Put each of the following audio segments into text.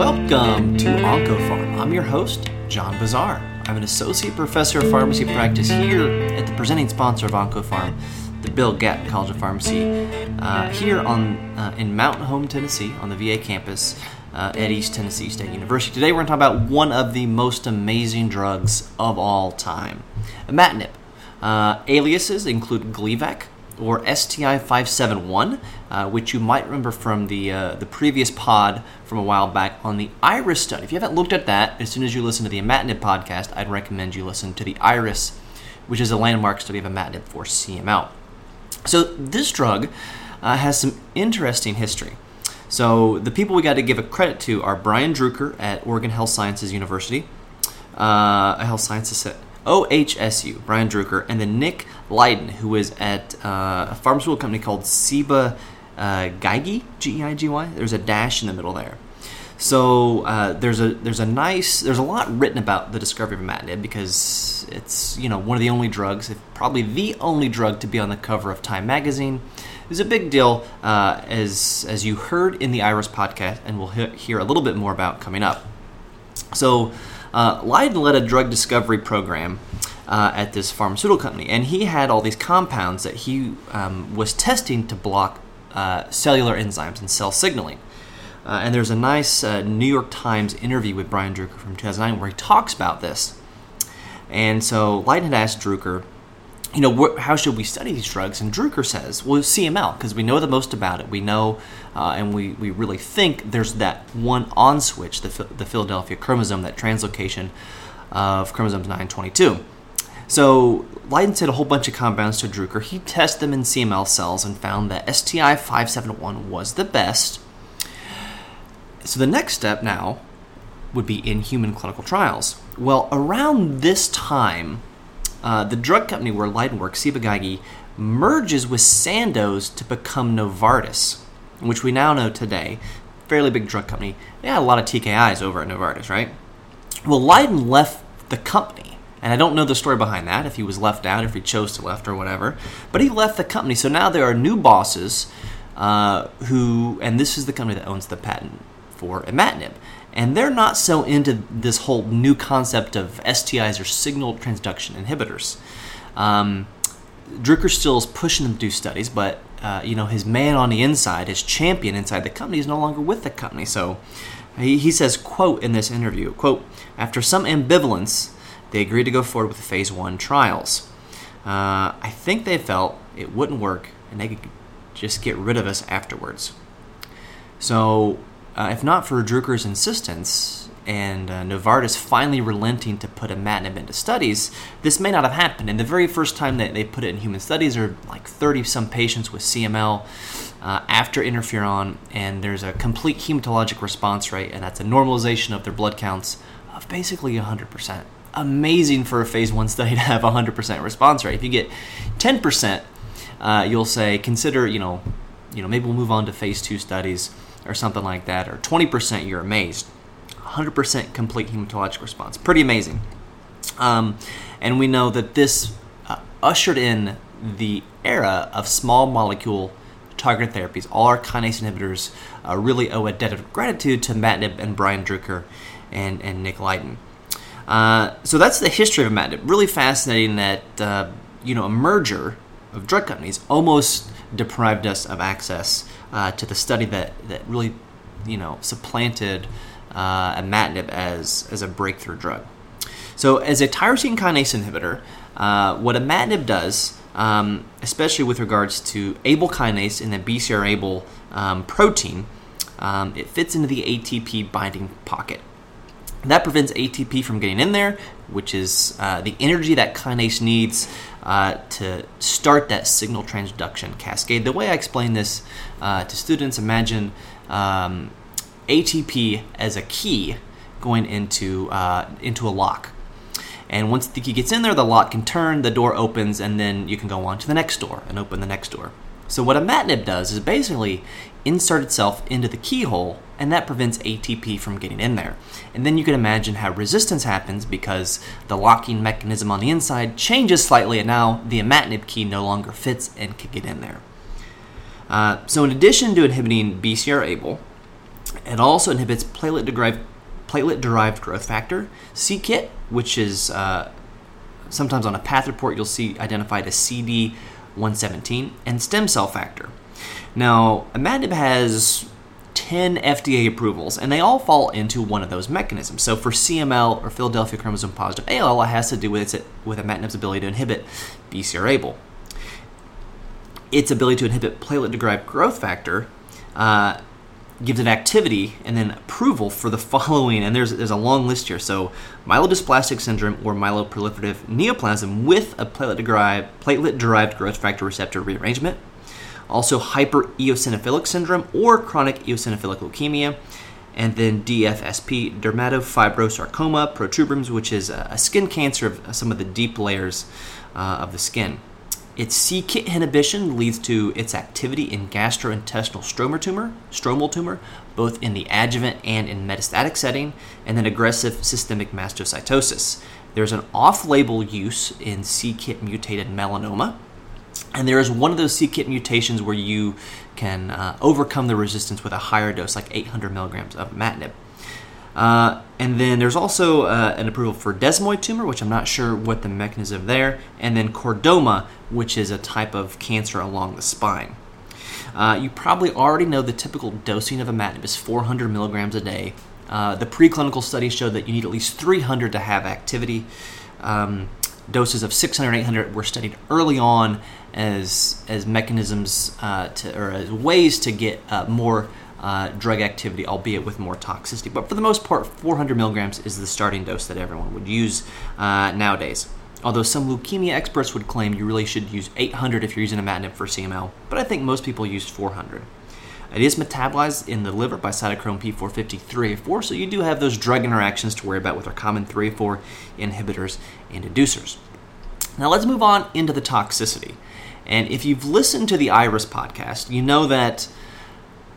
Welcome to OncoPharm. I'm your host, John Bazaar. I'm an associate professor of pharmacy practice here at the presenting sponsor of OncoPharm, the Bill Gatton College of Pharmacy, uh, here on uh, in Mountain Home, Tennessee, on the VA campus uh, at East Tennessee State University. Today, we're going to talk about one of the most amazing drugs of all time, imatinib. Uh, aliases include Gleevec, or STI 571, uh, which you might remember from the, uh, the previous pod from a while back on the IRIS study. If you haven't looked at that, as soon as you listen to the imatinib podcast, I'd recommend you listen to the IRIS, which is a landmark study of imatinib for CML. So, this drug uh, has some interesting history. So, the people we got to give a credit to are Brian Druker at Oregon Health Sciences University, uh, a Health Sciences OHSU, Brian Druker, and then Nick Lydon, who is at uh, a pharmaceutical company called Ciba uh, Geigy, G-E-I-G-Y. There's a dash in the middle there. So uh, there's a there's a nice there's a lot written about the discovery of imatinib because it's you know one of the only drugs, probably the only drug to be on the cover of Time magazine. It's a big deal, uh, as as you heard in the Iris podcast, and we'll he- hear a little bit more about coming up. So uh, Lydon led a drug discovery program uh, at this pharmaceutical company, and he had all these compounds that he um, was testing to block uh, cellular enzymes and cell signaling. Uh, and there's a nice uh, New York Times interview with Brian Druker from 2009 where he talks about this. And so Lydon had asked Druker, you know, wh- how should we study these drugs? And Druker says, well, CML, because we know the most about it. We know, uh, and we, we really think there's that one on switch, the, the Philadelphia chromosome, that translocation of chromosomes 922. So Lydon said a whole bunch of compounds to Druker. He tested them in CML cells and found that STI 571 was the best. So the next step now would be in human clinical trials. Well, around this time, uh, the drug company where Lydon works, Ciba-Geigy, merges with Sandoz to become Novartis, which we now know today, fairly big drug company. They had a lot of TKIs over at Novartis, right? Well, Lydon left the company, and I don't know the story behind that, if he was left out, if he chose to left or whatever, but he left the company. So now there are new bosses uh, who, and this is the company that owns the patent for imatinib and they're not so into this whole new concept of STIs or signal transduction inhibitors. Um, Druker still is pushing them to do studies, but uh, you know his man on the inside, his champion inside the company, is no longer with the company. So he, he says, "quote in this interview, quote after some ambivalence, they agreed to go forward with the phase one trials. Uh, I think they felt it wouldn't work, and they could just get rid of us afterwards." So uh, if not for Druker's insistence and uh, Novartis finally relenting to put imatinib into studies, this may not have happened. And the very first time that they put it in human studies are like 30 some patients with CML uh, after interferon, and there's a complete hematologic response rate, and that's a normalization of their blood counts of basically 100%. Amazing for a phase one study to have 100% response rate. If you get 10%, uh, you'll say consider, you know, you know, maybe we'll move on to phase two studies or something like that, or 20%, you're amazed. 100% complete hematologic response. Pretty amazing. Um, and we know that this uh, ushered in the era of small molecule targeted therapies. All our kinase inhibitors uh, really owe a debt of gratitude to imatinib and Brian Druker and, and Nick Lydon. Uh, so that's the history of imatinib. Really fascinating that uh, you know a merger of drug companies almost deprived us of access uh, to the study that, that really, you know, supplanted uh, imatinib as, as a breakthrough drug. So, as a tyrosine kinase inhibitor, uh, what imatinib does, um, especially with regards to ABL kinase and the BCR-ABL um, protein, um, it fits into the ATP binding pocket. That prevents ATP from getting in there, which is uh, the energy that kinase needs uh, to start that signal transduction cascade. The way I explain this uh, to students, imagine um, ATP as a key going into uh, into a lock. And once the key gets in there, the lock can turn, the door opens, and then you can go on to the next door and open the next door. So what imatinib does is basically insert itself into the keyhole, and that prevents ATP from getting in there. And then you can imagine how resistance happens because the locking mechanism on the inside changes slightly, and now the imatinib key no longer fits and can get in there. Uh, so, in addition to inhibiting BCR-ABL, It also inhibits platelet derived platelet derived growth factor, c-KIT, which is uh, sometimes on a path report you'll see identified as CD117, and stem cell factor. Now, imatinib has 10 FDA approvals, and they all fall into one of those mechanisms. So for CML or Philadelphia chromosome positive ALL, it has to do with its, with imatinib's ability to inhibit BCR-ABL. Its ability to inhibit platelet-derived growth factor uh, gives it activity and then approval for the following, and there's there's a long list here. So myelodysplastic syndrome or myeloproliferative neoplasm with a platelet-derived platelet-derived growth factor receptor rearrangement also hypereosinophilic syndrome or chronic eosinophilic leukemia, and then DFSP, dermatofibrosarcoma protuberans, which is a skin cancer of some of the deep layers uh, of the skin. Its c-KIT inhibition leads to its activity in gastrointestinal stromal tumor, stromal tumor, both in the adjuvant and in metastatic setting, and then aggressive systemic mastocytosis. There's an off-label use in c-KIT mutated melanoma, and there is one of those c-KIT mutations where you can uh, overcome the resistance with a higher dose, like 800 milligrams of imatinib. Uh, and then there's also uh, an approval for desmoid tumor, which I'm not sure what the mechanism there, and then chordoma, which is a type of cancer along the spine. Uh, you probably already know the typical dosing of imatinib is 400 milligrams a day. Uh, the preclinical studies showed that you need at least 300 to have activity. Um, doses of 600 800 were studied early on as as mechanisms uh, to or as ways to get more uh, drug activity, albeit with more toxicity. But for the most part, 400 milligrams is the starting dose that everyone would use uh, nowadays. Although some leukemia experts would claim you really should use 800 if you're using imatinib for CML, but I think most people use 400. It is metabolized in the liver by cytochrome P453A4, so you do have those drug interactions to worry about with our common 3 4 inhibitors and inducers. Now let's move on into the toxicity. And if you've listened to the IRIS podcast, you know that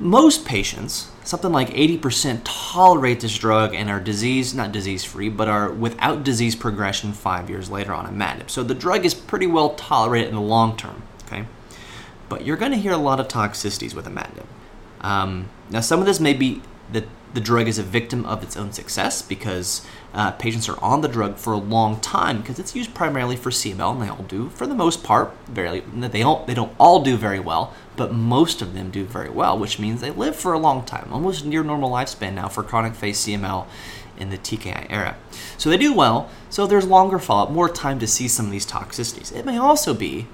most patients, something like 80%, tolerate this drug and are disease, not disease free, but are without disease progression five years later on imatinib. So the drug is pretty well tolerated in the long term, okay? But you're going to hear a lot of toxicities with imatinib. Um, now, some of this may be that the drug is a victim of its own success because uh, patients are on the drug for a long time because it's used primarily for CML, and they all do, for the most part, very. They don't they don't all do very well, but most of them do very well, which means they live for a long time, almost near normal lifespan now for chronic phase CML in the TKI era. So they do well. So there's longer follow-up, more time to see some of these toxicities. It may also be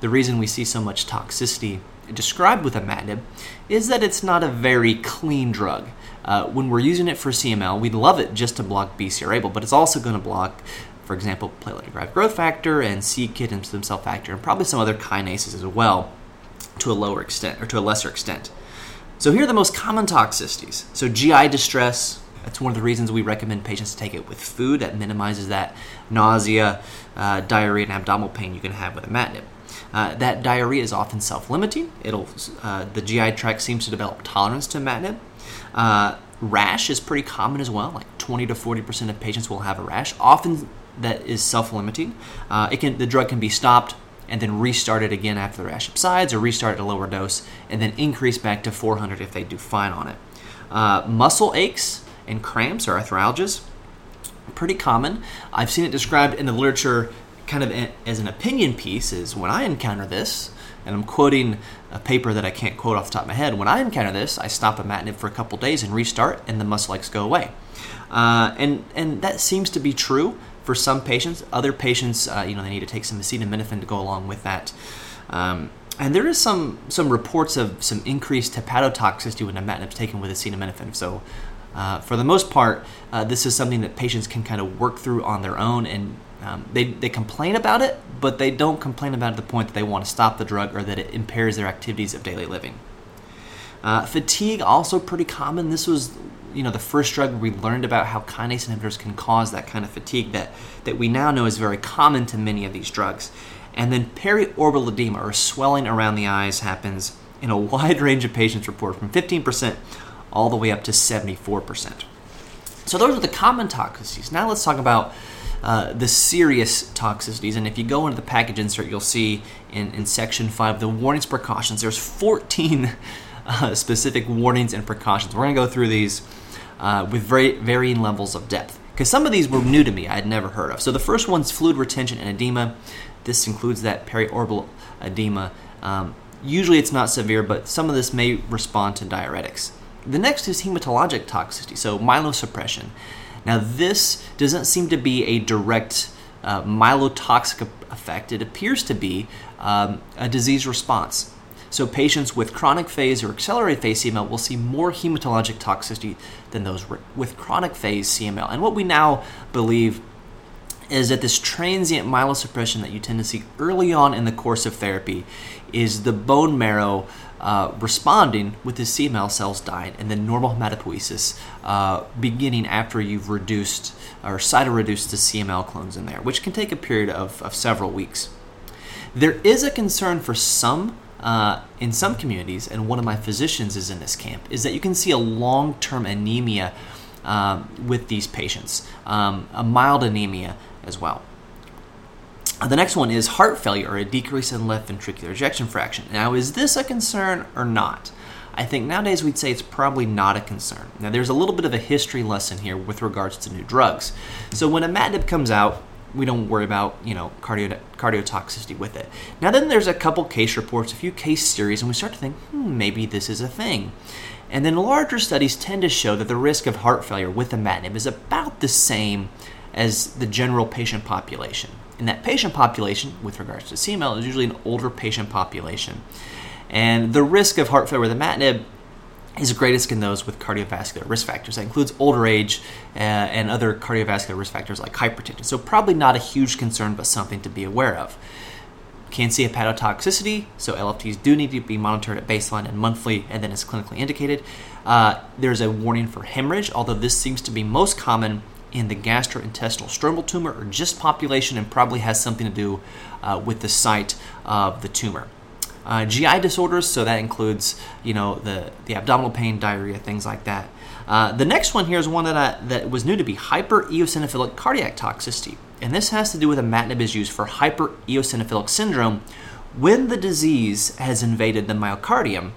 the reason we see so much toxicity described with imatinib is that it's not a very clean drug. Uh, when we're using it for CML, we love it just to block BCR-ABL, but it's also going to block, for example, platelet-derived growth factor and c-KIT and stem cell factor, and probably some other kinases as well, to a lower extent or to a lesser extent. So here are the most common toxicities. So GI distress. That's one of the reasons we recommend patients to take it with food. That minimizes that nausea, uh, diarrhea, and abdominal pain you can have with imatinib. Uh, that diarrhea is often self-limiting. It'll uh, the GI tract seems to develop tolerance to imatinib. Uh, rash is pretty common as well. Like 20 to 40 percent of patients will have a rash. Often that is self-limiting. Uh, it can the drug can be stopped and then restart it again after the rash subsides, or restart at a lower dose, and then increase back to 400 if they do fine on it. Uh, muscle aches and cramps or arthralgias, pretty common. I've seen it described in the literature kind of as an opinion piece is when I encounter this, and I'm quoting a paper that I can't quote off the top of my head. When I encounter this, I stop imatinib for a couple days and restart, and the muscle aches go away. Uh, and and that seems to be true for some patients. Other patients, uh, you know, they need to take some acetaminophen to go along with that. Um, and there is some some reports of some increased hepatotoxicity when imatinib is taken with acetaminophen. So. Uh, for the most part, uh, this is something that patients can kind of work through on their own and um, they, they complain about it, but they don't complain about it to the point that they want to stop the drug or that it impairs their activities of daily living. Uh, fatigue also pretty common. This was you know the first drug we learned about how kinase inhibitors can cause that kind of fatigue that that we now know is very common to many of these drugs. And then periorbital edema or swelling around the eyes happens in a wide range of patients reported from 15% all the way up to 74%. So those are the common toxicities. Now let's talk about uh, the serious toxicities. And if you go into the package insert, you'll see in, in section 5 the warnings precautions. There's 14 uh, specific warnings and precautions. We're going to go through these uh, with very varying levels of depth because some of these were new to me, I had never heard of. So the first one's fluid retention and edema. This includes that periorbital edema. Um, usually it's not severe, but some of this may respond to diuretics. The next is hematologic toxicity, so myelosuppression. Now, this doesn't seem to be a direct uh, myelotoxic effect, it appears to be um, a disease response. So, patients with chronic phase or accelerated phase CML will see more hematologic toxicity than those with chronic phase CML. And what we now believe is that this transient myelosuppression that you tend to see early on in the course of therapy is the bone marrow uh, responding with the CML cells dying and then normal hematopoiesis uh, beginning after you've reduced or cytoreduced the CML clones in there, which can take a period of, of several weeks. There is a concern for some uh, in some communities, and one of my physicians is in this camp, is that you can see a long term anemia um, with these patients, um, a mild anemia as well. Uh, the next one is heart failure or a decrease in left ventricular ejection fraction. Now, is this a concern or not? I think nowadays we'd say it's probably not a concern. Now, there's a little bit of a history lesson here with regards to new drugs. So, when imatinib comes out, we don't worry about you know cardio cardiotoxicity with it. Now, then there's a couple case reports, a few case series, and we start to think, hmm, maybe this is a thing. And then larger studies tend to show that the risk of heart failure with imatinib is about the same as the general patient population. And that patient population, with regards to CML, is usually an older patient population. And the risk of heart failure with imatinib is greatest in those with cardiovascular risk factors. That includes older age uh, and other cardiovascular risk factors like hypertension. So, probably not a huge concern, but something to be aware of. Can see hepatotoxicity, so LFTs do need to be monitored at baseline and monthly, and then as clinically indicated. Uh, there's a warning for hemorrhage, although this seems to be most common in the gastrointestinal stromal tumor or GIST population and probably has something to do uh, with the site of the tumor. Uh, GI disorders, so that includes you know the, the abdominal pain, diarrhea, things like that. Uh, the next one here is one that I, that was new to be hypereosinophilic cardiac toxicity, and this has to do with imatinib is used for hypereosinophilic syndrome when the disease has invaded the myocardium,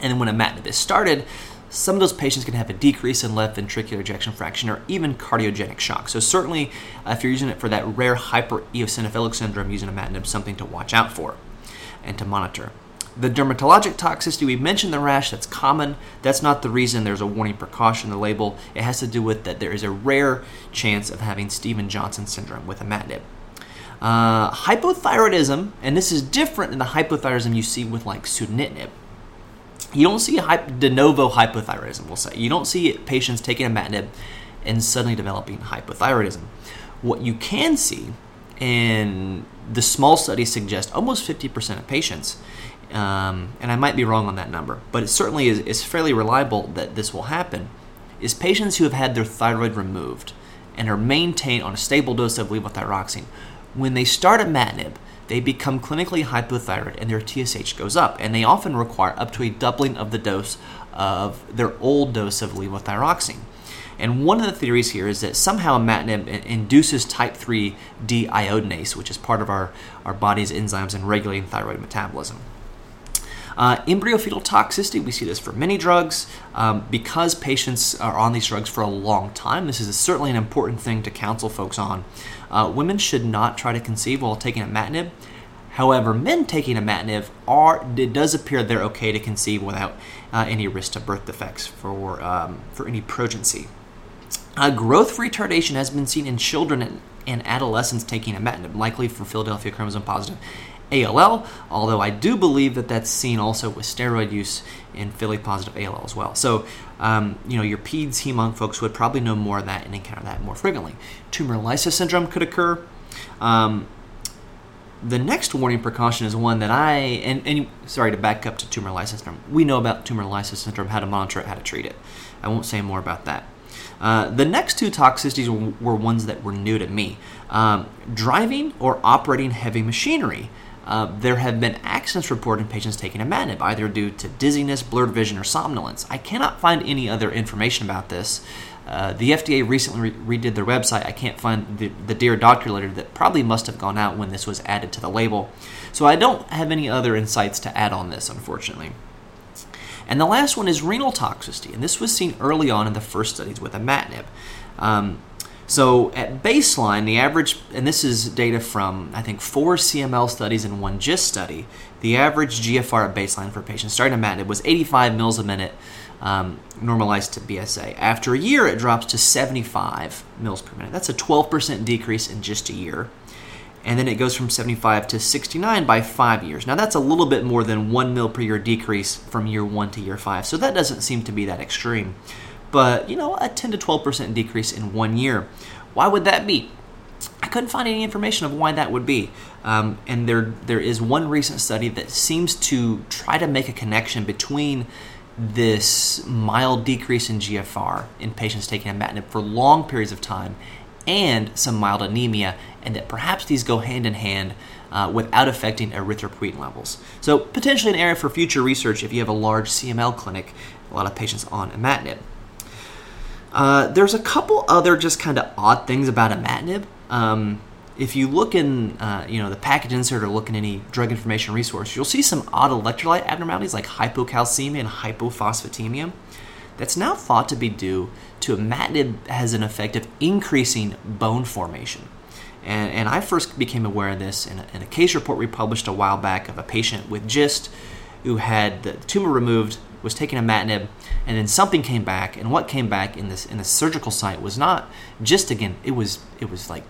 and then when imatinib is started, some of those patients can have a decrease in left ventricular ejection fraction or even cardiogenic shock. So, certainly, uh, if you're using it for that rare hypereosinophilic syndrome, using imatinib is something to watch out for and to monitor. The dermatologic toxicity, we mentioned the rash, that's common. That's not the reason there's a warning precaution in the label. It has to do with that there is a rare chance of having Stevens-Johnson syndrome with imatinib. Uh, hypothyroidism, and this is different than the hypothyroidism you see with like sunitinib you don't see de novo hypothyroidism, we'll say. You don't see patients taking imatinib and suddenly developing hypothyroidism. What you can see, and the small studies suggest almost 50% of patients, um, and I might be wrong on that number, but it certainly is, is fairly reliable that this will happen, is patients who have had their thyroid removed and are maintained on a stable dose of levothyroxine. When they start imatinib, they become clinically hypothyroid and their TSH goes up, and they often require up to a doubling of the dose of their old dose of levothyroxine. And one of the theories here is that somehow imatinib induces type 3 deiodinase, which is part of our, our body's enzymes in regulating thyroid metabolism. Uh, embryo-fetal toxicity, we see this for many drugs. Um, because patients are on these drugs for a long time, this is certainly an important thing to counsel folks on. Uh, women should not try to conceive while taking imatinib. However, men taking imatinib are it does appear they're okay to conceive without uh, any risk to birth defects for um, for any progency. Uh, growth retardation has been seen in children and, and adolescents taking imatinib, likely for Philadelphia chromosome positive ALL, although I do believe that that's seen also with steroid use in Philly positive ALL as well. So, um, you know, your PEDS hemonc folks would probably know more of that and encounter that more frequently. Tumor lysis syndrome could occur. Um, the next warning precaution is one that I, and, and sorry to back up to tumor lysis syndrome. We know about tumor lysis syndrome, how to monitor it, how to treat it. I won't say more about that. Uh, the next two toxicities were, ones that were new to me um, driving or operating heavy machinery. Uh, there have been accidents reported in patients taking imatinib, either due to dizziness, blurred vision, or somnolence. I cannot find any other information about this. Uh, the FDA recently re- redid their website. I can't find the, the Dear Doctor letter that probably must have gone out when this was added to the label. So I don't have any other insights to add on this, unfortunately. And the last one is renal toxicity, and this was seen early on in the first studies with imatinib. Um, so at baseline, the average, and this is data from I think four CML studies and one GIST study, the average GFR at baseline for patients starting imatinib was 85 mils a minute, um, normalized to BSA. After a year, it drops to 75 mils per minute. That's a 12% decrease in just a year. And then it goes from 75 to 69 by five years. Now, that's a little bit more than one mil per year decrease from year one to year five. So that doesn't seem to be that extreme but you know, a 10 to 12% decrease in one year. Why would that be? I couldn't find any information of why that would be. Um, and there, there is one recent study that seems to try to make a connection between this mild decrease in GFR in patients taking imatinib for long periods of time and some mild anemia, and that perhaps these go hand in hand uh, without affecting erythropoietin levels. So, potentially an area for future research if you have a large CML clinic, a lot of patients on imatinib. Uh, there's a couple other just kind of odd things about imatinib. Um, if you look in, uh, you know, the package insert or look in any drug information resource, you'll see some odd electrolyte abnormalities like hypocalcemia and hypophosphatemia. That's now thought to be due to imatinib has an effect of increasing bone formation. And, and I first became aware of this in a, in a case report we published a while back of a patient with GIST who had the tumor removed was taking imatinib, and then something came back, and what came back in this in the surgical site was not GIST again. It was it was like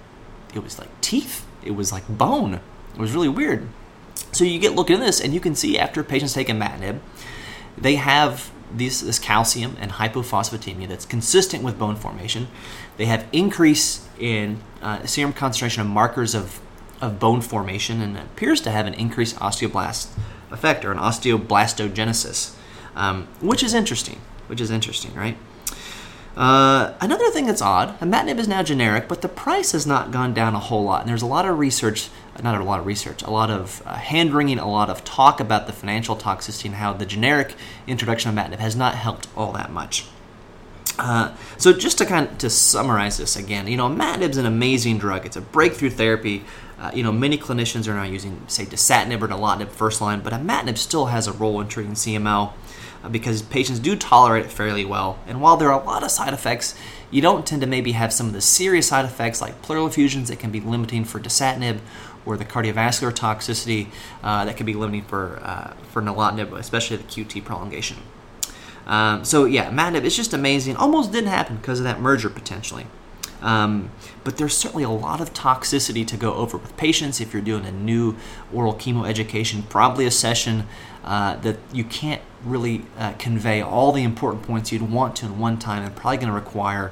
it was like teeth. It was like bone. It was really weird. So you get looking at this, and you can see after patients take imatinib, they have this, calcium and hypophosphatemia that's consistent with bone formation. They have increase in uh, serum concentration of markers of, of bone formation and appears to have an increased osteoblast effect or an osteoblastogenesis um, which is interesting. Which is interesting, right? Uh, another thing that's odd, imatinib is now generic, but the price has not gone down a whole lot. And there's a lot of research, not a lot of research, a lot of uh, hand wringing, a lot of talk about the financial toxicity and how the generic introduction of imatinib has not helped all that much. Uh, so just to kind of to summarize this again, you know, imatinib is an amazing drug. It's a breakthrough therapy. Uh, you know, many clinicians are now using, say, dasatinib or nilotinib first line, but imatinib still has a role in treating CML. Uh, because patients do tolerate it fairly well. And while there are a lot of side effects, you don't tend to maybe have some of the serious side effects like pleural effusions that can be limiting for dasatinib or the cardiovascular toxicity uh, that can be limiting for, uh, for nilotinib, especially the QT prolongation. Um, so yeah, imatinib is just amazing. Almost didn't happen because of that merger potentially. Um, but there's certainly a lot of toxicity to go over with patients if you're doing a new oral chemo education, probably a session uh, that you can't really uh, convey all the important points you'd want to in one time and probably going to require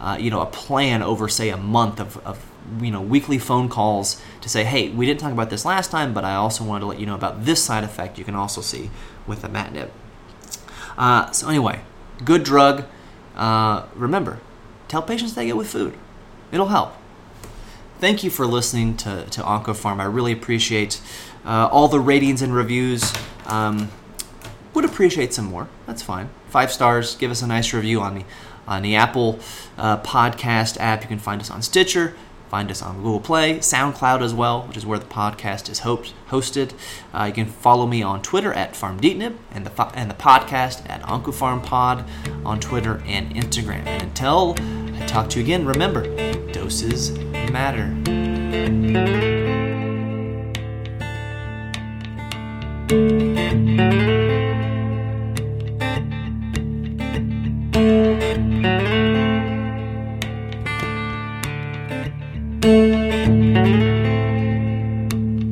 uh, you know a plan over say a month of, of you know weekly phone calls to say hey we didn't talk about this last time but i also wanted to let you know about this side effect you can also see with imatinib uh, so anyway good drug. Uh, remember tell patients they get with food. It'll help. Thank you for listening to, to OncoPharm. I really appreciate uh, all the ratings and reviews. Um, would appreciate some more. That's fine. Five stars. Give us a nice review on the on the Apple uh, Podcast app. You can find us on Stitcher. Find us on Google Play, SoundCloud as well, which is where the podcast is hosted. Uh, you can follow me on Twitter at PharmDtinib and the and the podcast at OncoPharmPod on Twitter and Instagram. And until I talk to you again, remember, doses matter.